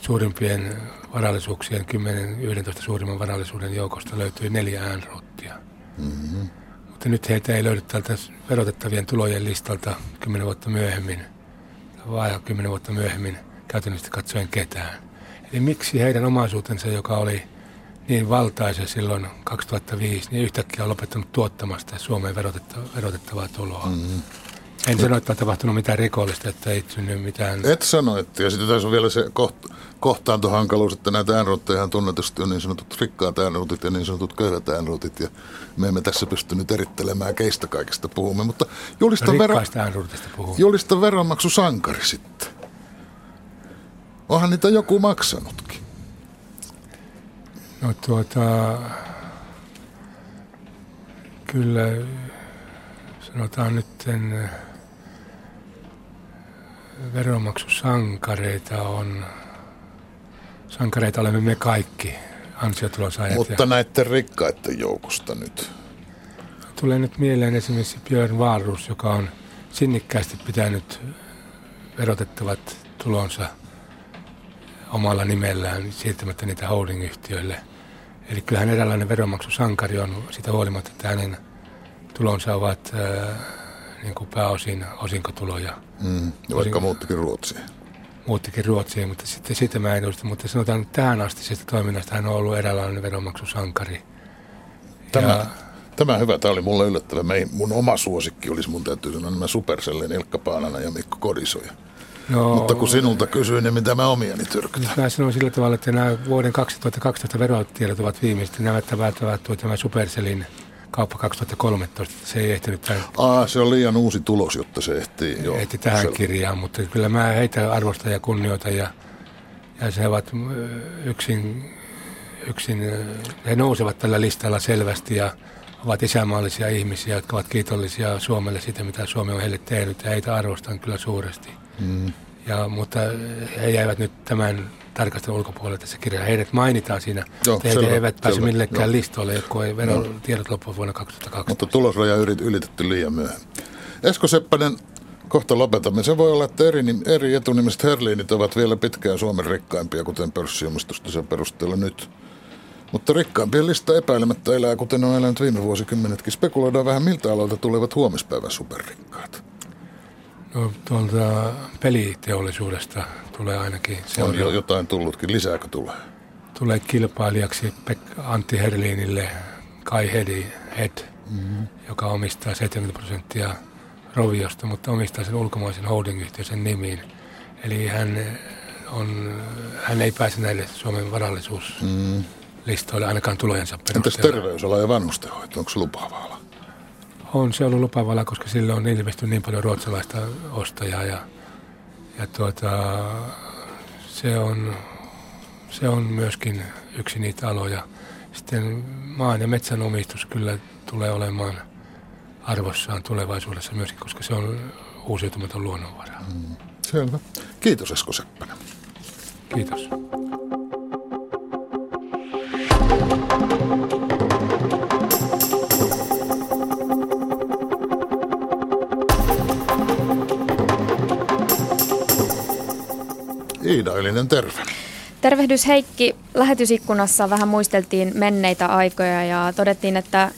suurimpien varallisuuksien, 10-11 suurimman varallisuuden joukosta löytyi neljä äänrottia. Mm-hmm. Mutta nyt heitä ei löydy tältä verotettavien tulojen listalta kymmenen vuotta myöhemmin, vai kymmenen vuotta myöhemmin käytännössä katsoen ketään. Eli miksi heidän omaisuutensa, joka oli niin valtaisa silloin 2005, niin yhtäkkiä on lopettanut tuottamasta Suomeen verotettavaa tuloa. Mm-hmm. En sano, että on tapahtunut mitään rikollista, että ei synny mitään... Et sano, että ja sitten tässä on vielä se koht- kohtaantohankaluus, että näitä äänruutteja tunnetusti on niin sanotut rikkaat äänruutit ja niin sanotut köyhät äänruutit, ja me emme tässä pysty nyt erittelemään, keistä kaikista puhumme, mutta julista, vero... julista veronmaksu sankari sitten. Onhan niitä joku maksanutkin. No tuota, kyllä sanotaan nyt veronmaksusankareita on, sankareita olemme me kaikki, ansiotulosaajat. Mutta ja, näiden rikkaiden joukosta nyt. Tulee nyt mieleen esimerkiksi Björn Wahlroos, joka on sinnikkäästi pitänyt verotettavat tulonsa omalla nimellään siirtämättä niitä holdingyhtiöille. Eli kyllähän eräänlainen veronmaksusankari on sitä huolimatta, että hänen tulonsa ovat äh, niin kuin pääosin osinkotuloja. Mm, ja vaikka Osin... muuttikin Ruotsiin. Muuttikin Ruotsiin, mutta sitten sitä mä en usta. Mutta sanotaan, että tähän asti toiminnasta hän on ollut eräänlainen veronmaksusankari. Tämä, ja... tämä hyvä, tämä oli mulle yllättävä. Mun oma suosikki olisi mun täytyy sanoa nämä Supercellin Ilkka Paanana ja Mikko Kodisoja. No, Mutta kun sinulta kysyin, niin mitä mä omiani tyrkytän? Mä sanon sillä tavalla, että nämä vuoden 2012 verotiedot ovat viimeiset. Nämä ovat tämä Supercellin kauppa 2013. Se ei ehtinyt tähän. Aa, se on liian uusi tulos, jotta se ehtii. Joo, ehti tähän sel- kirjaan, mutta kyllä mä heitä arvostan ja kunnioitan ja, ja se ovat yksin, yksin, he nousevat tällä listalla selvästi ja ovat isämaallisia ihmisiä, jotka ovat kiitollisia Suomelle siitä, mitä Suomi on heille tehnyt ja heitä arvostan kyllä suuresti. Mm. Ja, mutta he jäivät nyt tämän tarkastelun ulkopuolelle tässä kirjassa. Heidät mainitaan siinä. Joo, he selvä, eivät pääse selvä, millekään joo. listoille, kun ei verotiedot no. loppu vuonna 2012. Mutta tulosraja ylitetty liian myöhään. Esko Seppänen, kohta lopetamme. Se voi olla, että eri, eri etunimiset herliinit ovat vielä pitkään Suomen rikkaimpia, kuten pörssiomistusta sen perusteella nyt. Mutta rikkaimpien lista epäilemättä elää, kuten on elänyt viime vuosikymmenetkin. Spekuloidaan vähän, miltä aloilta tulevat huomispäivän superrikkaat. No tuolta peliteollisuudesta tulee ainakin. Se on, jo jotain tullutkin. Lisääkö tulee? Tulee kilpailijaksi Pek- Antti Herliinille Kai Hedi, Head, mm-hmm. joka omistaa 70 prosenttia Roviosta, mutta omistaa sen ulkomaisen holdingyhtiön nimiin. Eli hän, on, hän ei pääse näille Suomen varallisuuslistoille ainakaan tulojensa perusteella. Entäs terveysala ja vanhustenhoito, onko se lupaavaa on se ollut lupaavalla, koska sillä on ilmestynyt niin paljon ruotsalaista ostajaa ja, ja tuota, se, on, se on myöskin yksi niitä aloja. Sitten maan ja metsän omistus kyllä tulee olemaan arvossaan tulevaisuudessa myöskin, koska se on uusiutumaton luonnonvara. Mm, selvä. Kiitos Esko Seppänen. Kiitos. Iida Ylinen, terve. Tervehdys Heikki. Lähetysikkunassa vähän muisteltiin menneitä aikoja ja todettiin, että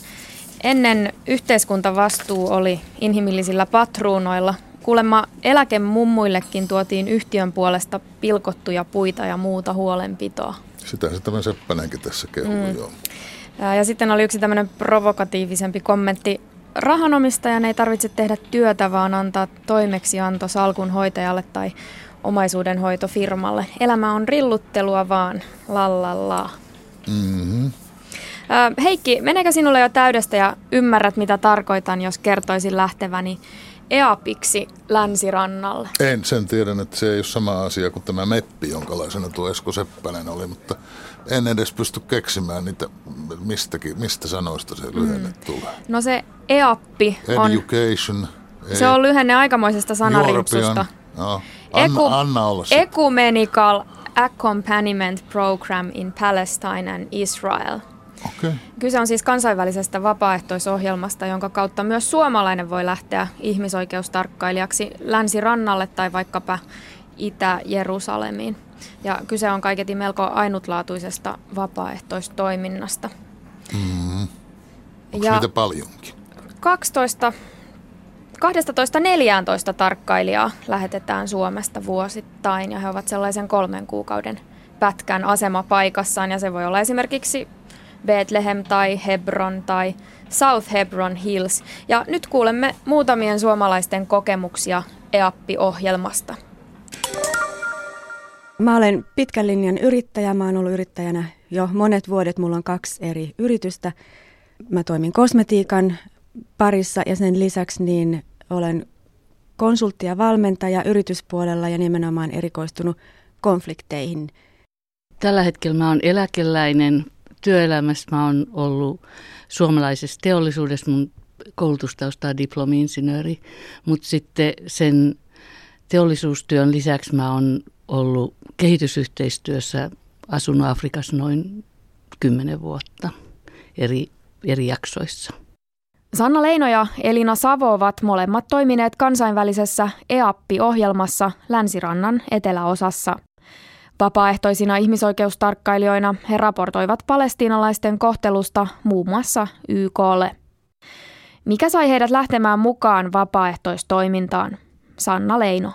ennen yhteiskuntavastuu oli inhimillisillä patruunoilla Kuulemma eläkemummuillekin tuotiin yhtiön puolesta pilkottuja puita ja muuta huolenpitoa. Sitä se tämä Seppänenkin tässä kehuu, mm. joo. Ja sitten oli yksi tämmöinen provokatiivisempi kommentti. Rahanomistajan ei tarvitse tehdä työtä, vaan antaa toimeksianto salkunhoitajalle tai omaisuudenhoitofirmalle. Elämä on rilluttelua vaan, lallalla. Mm-hmm. Heikki, meneekö sinulle jo täydestä ja ymmärrät, mitä tarkoitan, jos kertoisin lähteväni EAPiksi länsirannalle? En, sen tiedän, että se ei ole sama asia kuin tämä meppi, jonkalaisena tuo Esko Seppänen oli, mutta en edes pysty keksimään niitä, mistäkin, mistä sanoista se lyhenne mm. tulee. No se EAPpi on... Education. Se on lyhenne aikamoisesta sanarimpsusta. No, anna, Eku, anna olla se. Ecumenical Accompaniment Program in Palestine and Israel – Okay. Kyse on siis kansainvälisestä vapaaehtoisohjelmasta, jonka kautta myös suomalainen voi lähteä ihmisoikeustarkkailijaksi länsirannalle tai vaikkapa Itä-Jerusalemiin. Ja kyse on kaiketi melko ainutlaatuisesta vapaaehtoistoiminnasta. Mm-hmm. Onko ja niitä paljonkin? 12 12-14 tarkkailijaa lähetetään Suomesta vuosittain ja he ovat sellaisen kolmen kuukauden pätkän asemapaikassaan ja se voi olla esimerkiksi Bethlehem tai Hebron tai South Hebron Hills. Ja nyt kuulemme muutamien suomalaisten kokemuksia EAPPI-ohjelmasta. Mä olen pitkän linjan yrittäjä. Mä oon ollut yrittäjänä jo monet vuodet. Mulla on kaksi eri yritystä. Mä toimin kosmetiikan parissa ja sen lisäksi niin olen konsultti ja valmentaja yrityspuolella ja nimenomaan erikoistunut konflikteihin. Tällä hetkellä mä oon eläkeläinen, työelämässä mä oon ollut suomalaisessa teollisuudessa, mun koulutustausta on diplomi-insinööri, mutta sitten sen teollisuustyön lisäksi mä oon ollut kehitysyhteistyössä, asunut Afrikassa noin kymmenen vuotta eri, eri jaksoissa. Sanna Leino ja Elina Savo ovat molemmat toimineet kansainvälisessä EAPPI-ohjelmassa Länsirannan eteläosassa. Vapaaehtoisina ihmisoikeustarkkailijoina he raportoivat palestiinalaisten kohtelusta muun muassa YKlle. Mikä sai heidät lähtemään mukaan vapaaehtoistoimintaan? Sanna Leino.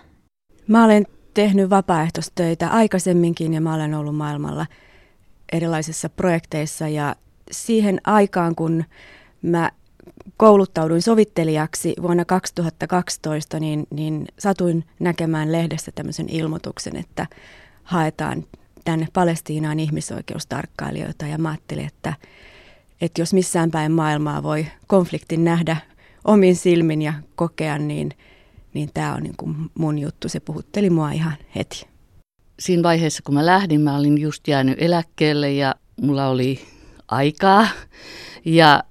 Mä olen tehnyt vapaaehtoistöitä aikaisemminkin ja mä olen ollut maailmalla erilaisissa projekteissa ja siihen aikaan, kun mä kouluttauduin sovittelijaksi vuonna 2012, niin, niin satuin näkemään lehdessä tämmöisen ilmoituksen, että haetaan tänne Palestiinaan ihmisoikeustarkkailijoita ja mä ajattelin, että, että jos missään päin maailmaa voi konfliktin nähdä omin silmin ja kokea, niin, niin tämä on niin kuin mun juttu. Se puhutteli mua ihan heti. Siinä vaiheessa, kun mä lähdin, mä olin just jäänyt eläkkeelle ja mulla oli aikaa ja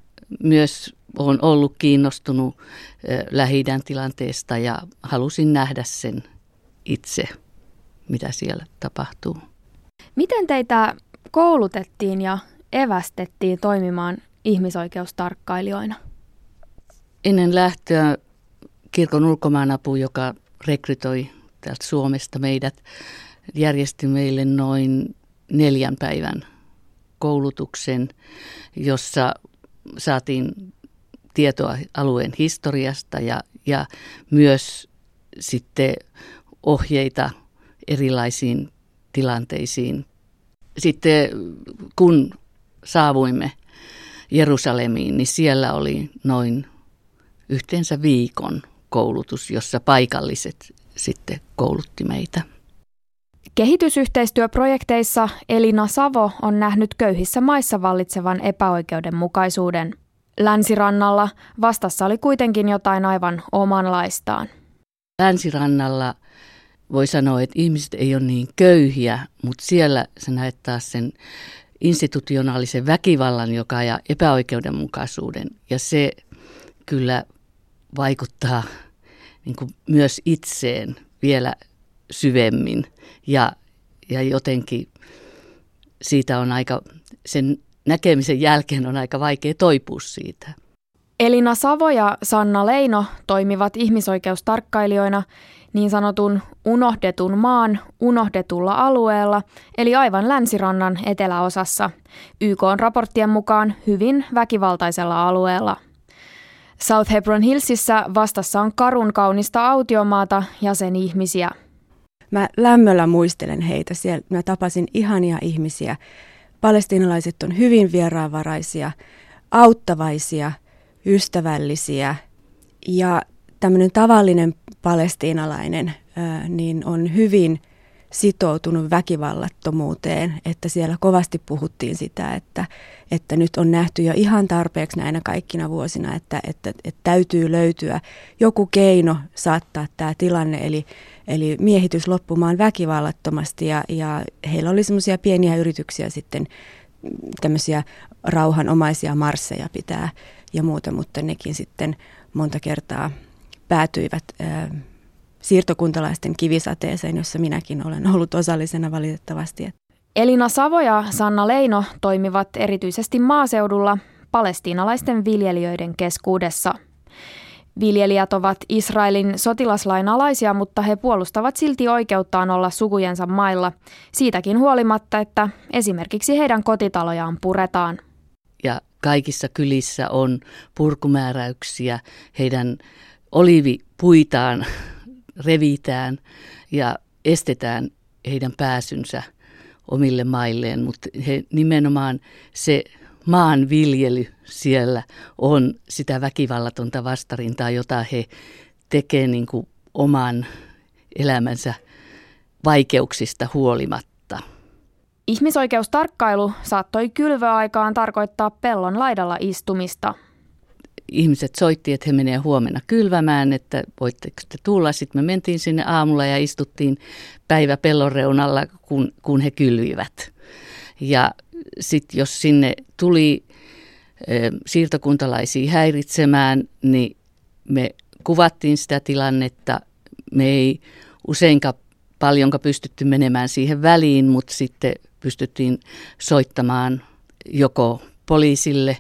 myös olen ollut kiinnostunut lähi tilanteesta ja halusin nähdä sen itse mitä siellä tapahtuu. Miten teitä koulutettiin ja evästettiin toimimaan ihmisoikeustarkkailijoina? Ennen lähtöä kirkon ulkomaanapu, joka rekrytoi täältä Suomesta meidät, järjesti meille noin neljän päivän koulutuksen, jossa saatiin tietoa alueen historiasta ja, ja myös sitten ohjeita erilaisiin tilanteisiin. Sitten kun saavuimme Jerusalemiin, niin siellä oli noin yhteensä viikon koulutus, jossa paikalliset sitten koulutti meitä. Kehitysyhteistyöprojekteissa Elina Savo on nähnyt köyhissä maissa vallitsevan epäoikeudenmukaisuuden. Länsirannalla vastassa oli kuitenkin jotain aivan omanlaistaan. Länsirannalla voi sanoa, että ihmiset ei ole niin köyhiä, mutta siellä sä näet taas sen institutionaalisen väkivallan, joka ja epäoikeudenmukaisuuden. Ja se kyllä vaikuttaa niin kuin myös itseen vielä syvemmin. Ja, ja jotenkin siitä on aika, sen näkemisen jälkeen on aika vaikea toipua siitä. Elina Savo ja Sanna Leino toimivat ihmisoikeustarkkailijoina niin sanotun unohdetun maan unohdetulla alueella, eli aivan länsirannan eteläosassa, YK on raporttien mukaan hyvin väkivaltaisella alueella. South Hebron Hillsissä vastassa on karun kaunista autiomaata ja sen ihmisiä. Mä lämmöllä muistelen heitä. Siellä mä tapasin ihania ihmisiä. Palestiinalaiset on hyvin vieraanvaraisia, auttavaisia, ystävällisiä ja tämmöinen tavallinen palestiinalainen niin on hyvin sitoutunut väkivallattomuuteen, että siellä kovasti puhuttiin sitä, että, että nyt on nähty jo ihan tarpeeksi näinä kaikkina vuosina, että, että, että täytyy löytyä joku keino saattaa tämä tilanne, eli, eli miehitys loppumaan väkivallattomasti ja, ja heillä oli semmoisia pieniä yrityksiä sitten tämmöisiä rauhanomaisia marsseja pitää ja muuta, mutta nekin sitten monta kertaa päätyivät ää, siirtokuntalaisten kivisateeseen, jossa minäkin olen ollut osallisena valitettavasti. Elina Savo ja Sanna Leino toimivat erityisesti maaseudulla palestiinalaisten viljelijöiden keskuudessa. Viljelijät ovat Israelin sotilaslain alaisia, mutta he puolustavat silti oikeuttaan olla sukujensa mailla, siitäkin huolimatta, että esimerkiksi heidän kotitalojaan puretaan. Ja kaikissa kylissä on purkumääräyksiä, heidän olivipuitaan revitään ja estetään heidän pääsynsä omille mailleen, mutta he, nimenomaan se maanviljely siellä on sitä väkivallatonta vastarintaa, jota he tekevät niin oman elämänsä vaikeuksista huolimatta. Ihmisoikeustarkkailu saattoi kylvöaikaan tarkoittaa pellon laidalla istumista – ihmiset soitti, että he menee huomenna kylvämään, että voitteko te tulla. Sitten me mentiin sinne aamulla ja istuttiin päivä pellon reunalla, kun, kun he kylvivät. Ja sitten jos sinne tuli e, siirtokuntalaisia häiritsemään, niin me kuvattiin sitä tilannetta. Me ei useinkaan paljonka pystytty menemään siihen väliin, mutta sitten pystyttiin soittamaan joko poliisille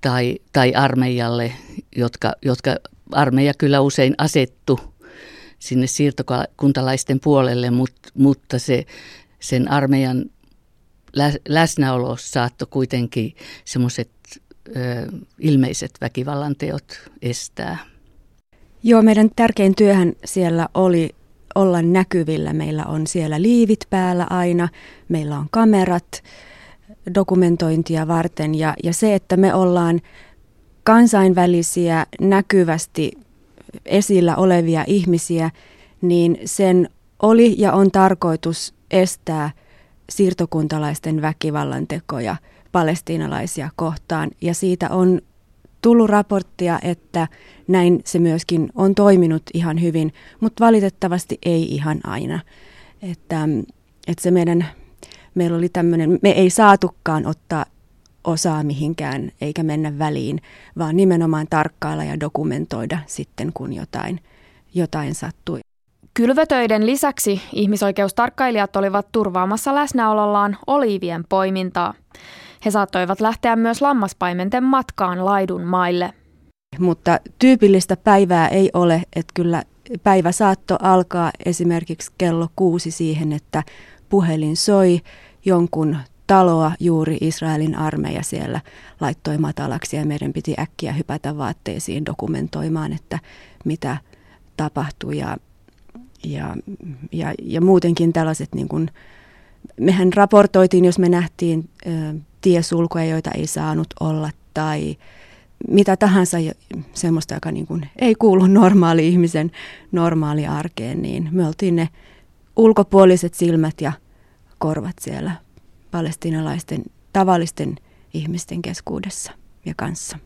tai, tai armeijalle, jotka, jotka armeija kyllä usein asettu sinne siirtokuntalaisten puolelle, mutta, mutta se, sen armeijan läsnäolo saattoi kuitenkin semmoiset ilmeiset väkivallan teot estää. Joo, meidän tärkein työhän siellä oli olla näkyvillä. Meillä on siellä liivit päällä aina, meillä on kamerat, dokumentointia varten ja, ja se, että me ollaan kansainvälisiä, näkyvästi esillä olevia ihmisiä, niin sen oli ja on tarkoitus estää siirtokuntalaisten väkivallan tekoja palestiinalaisia kohtaan. Ja siitä on tullut raporttia, että näin se myöskin on toiminut ihan hyvin, mutta valitettavasti ei ihan aina. Että, että se meidän meillä oli tämmöinen, me ei saatukaan ottaa osaa mihinkään eikä mennä väliin, vaan nimenomaan tarkkailla ja dokumentoida sitten, kun jotain, jotain sattui. Kylvötöiden lisäksi ihmisoikeustarkkailijat olivat turvaamassa läsnäolollaan oliivien poimintaa. He saattoivat lähteä myös lammaspaimenten matkaan laidun maille. Mutta tyypillistä päivää ei ole, että kyllä päivä saatto alkaa esimerkiksi kello kuusi siihen, että puhelin soi, jonkun taloa juuri Israelin armeija siellä laittoi matalaksi ja meidän piti äkkiä hypätä vaatteisiin dokumentoimaan, että mitä tapahtui ja, ja, ja, ja muutenkin tällaiset niin kuin, mehän raportoitiin, jos me nähtiin ö, tiesulkuja, joita ei saanut olla tai mitä tahansa semmoista, joka niin kuin ei kuulu normaali ihmisen normaali arkeen, niin me oltiin ne ulkopuoliset silmät ja korvat siellä palestinalaisten tavallisten ihmisten keskuudessa ja kanssa.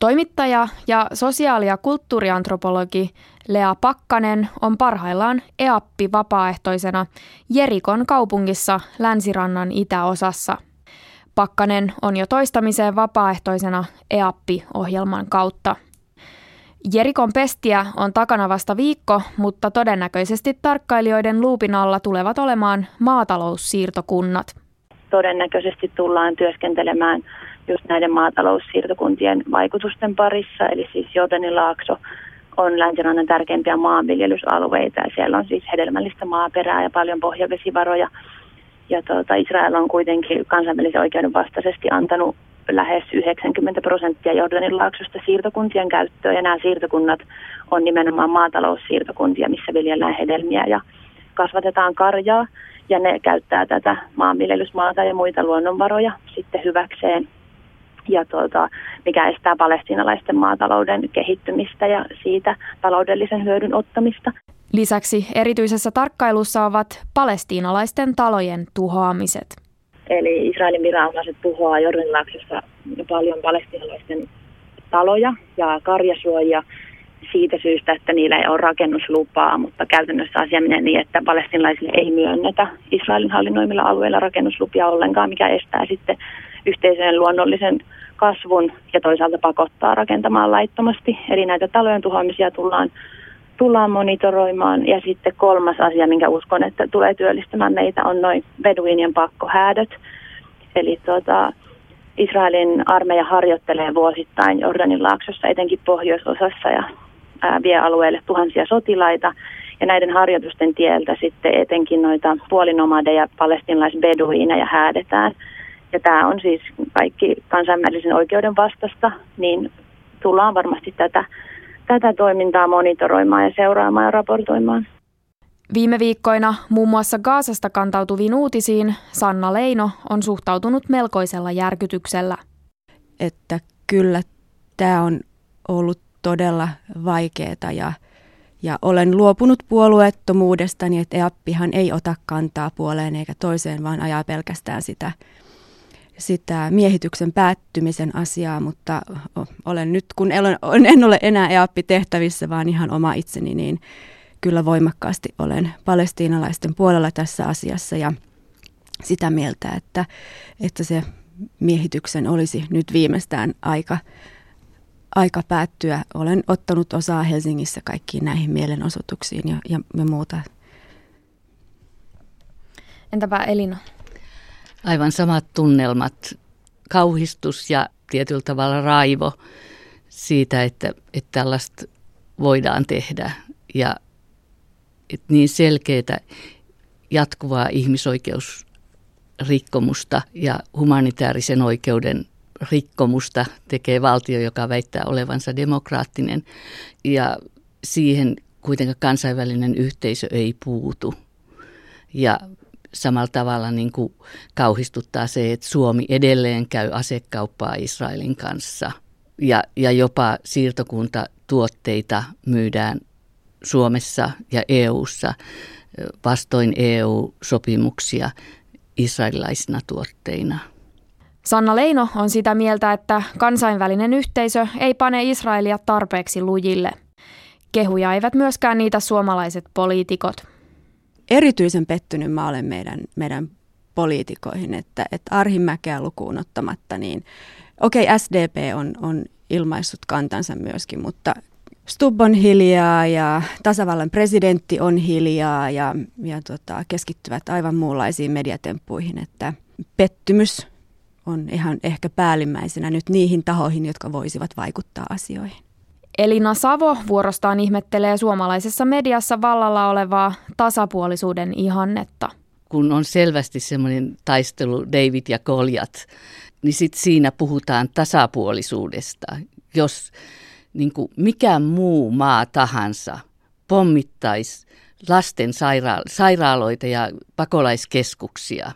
Toimittaja ja sosiaali- ja kulttuuriantropologi Lea Pakkanen on parhaillaan EAPPI-vapaaehtoisena Jerikon kaupungissa Länsirannan itäosassa. Pakkanen on jo toistamiseen vapaaehtoisena EAPPI-ohjelman kautta – Jerikon pestiä on takana vasta viikko, mutta todennäköisesti tarkkailijoiden luupin alla tulevat olemaan maataloussiirtokunnat. Todennäköisesti tullaan työskentelemään just näiden maataloussiirtokuntien vaikutusten parissa, eli siis Jotenilaakso on länsirannan tärkeimpiä maanviljelysalueita ja siellä on siis hedelmällistä maaperää ja paljon pohjavesivaroja. Ja tuota, Israel on kuitenkin kansainvälisen oikeuden vastaisesti antanut lähes 90 prosenttia Jordanin laaksosta siirtokuntien käyttöön ja nämä siirtokunnat on nimenomaan maataloussiirtokuntia, missä viljellään hedelmiä ja kasvatetaan karjaa ja ne käyttää tätä maanviljelysmaata ja muita luonnonvaroja sitten hyväkseen ja tuota, mikä estää palestiinalaisten maatalouden kehittymistä ja siitä taloudellisen hyödyn ottamista. Lisäksi erityisessä tarkkailussa ovat palestiinalaisten talojen tuhoamiset. Eli Israelin viranomaiset tuhoaa Jordanilaaksessa paljon palestiinalaisten taloja ja karjasuojia siitä syystä, että niillä ei ole rakennuslupaa, mutta käytännössä asia menee niin, että palestinalaisille ei myönnetä Israelin hallinnoimilla alueilla rakennuslupia ollenkaan, mikä estää sitten yhteisöjen luonnollisen kasvun ja toisaalta pakottaa rakentamaan laittomasti. Eli näitä talojen tuhoamisia tullaan, tullaan monitoroimaan. Ja sitten kolmas asia, minkä uskon, että tulee työllistämään meitä, on noin beduinien pakkohäädöt. Eli tuota, Israelin armeija harjoittelee vuosittain Jordanin laaksossa, etenkin pohjoisosassa ja ää, vie alueelle tuhansia sotilaita. Ja näiden harjoitusten tieltä sitten etenkin noita puolinomadeja, palestinalaisbeduineja häädetään – ja tämä on siis kaikki kansainvälisen oikeuden vastasta, niin tullaan varmasti tätä, tätä toimintaa monitoroimaan ja seuraamaan ja raportoimaan. Viime viikkoina muun muassa Gaasasta kantautuviin uutisiin Sanna Leino on suhtautunut melkoisella järkytyksellä. Että kyllä tämä on ollut todella vaikeaa ja, ja olen luopunut puolueettomuudestani, että EAPPihan ei ota kantaa puoleen eikä toiseen, vaan ajaa pelkästään sitä sitä miehityksen päättymisen asiaa, mutta olen nyt, kun en ole enää EAPPI-tehtävissä, vaan ihan oma itseni, niin kyllä voimakkaasti olen palestiinalaisten puolella tässä asiassa ja sitä mieltä, että, että se miehityksen olisi nyt viimeistään aika, aika päättyä. Olen ottanut osaa Helsingissä kaikkiin näihin mielenosoituksiin ja, ja muuta. Entäpä Elina? Aivan samat tunnelmat, kauhistus ja tietyllä tavalla raivo siitä, että, että tällaista voidaan tehdä ja että niin selkeää jatkuvaa ihmisoikeusrikkomusta ja humanitaarisen oikeuden rikkomusta tekee valtio, joka väittää olevansa demokraattinen ja siihen kuitenkaan kansainvälinen yhteisö ei puutu. Ja samalla tavalla niin kuin kauhistuttaa se, että Suomi edelleen käy asekauppaa Israelin kanssa ja, ja jopa siirtokuntatuotteita myydään Suomessa ja EU:ssa vastoin EU-sopimuksia israelilaisina tuotteina. Sanna Leino on sitä mieltä, että kansainvälinen yhteisö ei pane Israelia tarpeeksi lujille. Kehuja eivät myöskään niitä suomalaiset poliitikot erityisen pettynyt mä olen meidän, meidän poliitikoihin, että, että Arhimäkeä lukuun ottamatta, niin okei, okay, SDP on, on ilmaissut kantansa myöskin, mutta Stubb on hiljaa ja tasavallan presidentti on hiljaa ja, ja tota, keskittyvät aivan muunlaisiin mediatemppuihin, että pettymys on ihan ehkä päällimmäisenä nyt niihin tahoihin, jotka voisivat vaikuttaa asioihin. Elina Savo vuorostaan ihmettelee suomalaisessa mediassa vallalla olevaa tasapuolisuuden ihannetta. Kun on selvästi semmoinen taistelu David ja Koljat, niin sit siinä puhutaan tasapuolisuudesta. Jos niin kuin mikä muu maa tahansa pommittaisi lasten saira- sairaaloita ja pakolaiskeskuksia,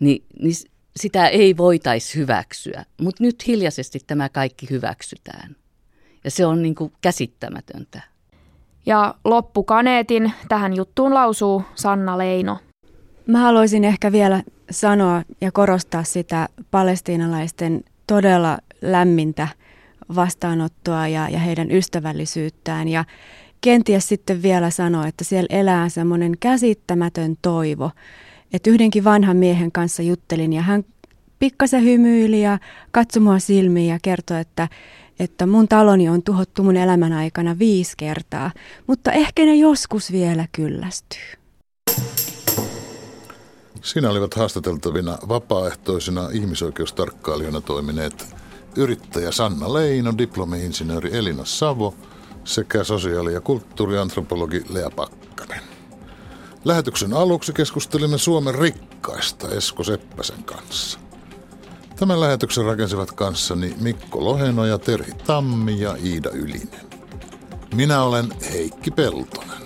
niin, niin sitä ei voitaisi hyväksyä. Mutta nyt hiljaisesti tämä kaikki hyväksytään. Ja se on niin kuin käsittämätöntä. Ja loppukaneetin tähän juttuun lausuu Sanna Leino. Mä haluaisin ehkä vielä sanoa ja korostaa sitä palestiinalaisten todella lämmintä vastaanottoa ja, ja heidän ystävällisyyttään. Ja kenties sitten vielä sanoa, että siellä elää semmoinen käsittämätön toivo. Että yhdenkin vanhan miehen kanssa juttelin ja hän pikkasen hymyili ja katsoi mua silmiin ja kertoi, että että mun taloni on tuhottu mun elämän aikana viisi kertaa, mutta ehkä ne joskus vielä kyllästyy. Siinä olivat haastateltavina vapaaehtoisina ihmisoikeustarkkailijoina toimineet yrittäjä Sanna Leino, diplomi-insinööri Elina Savo sekä sosiaali- ja kulttuuriantropologi Lea Pakkanen. Lähetyksen aluksi keskustelimme Suomen rikkaista Esko Seppäsen kanssa. Tämän lähetyksen rakensivat kanssani Mikko Loheno ja Terhi Tammi ja Iida Ylinen. Minä olen Heikki Peltonen.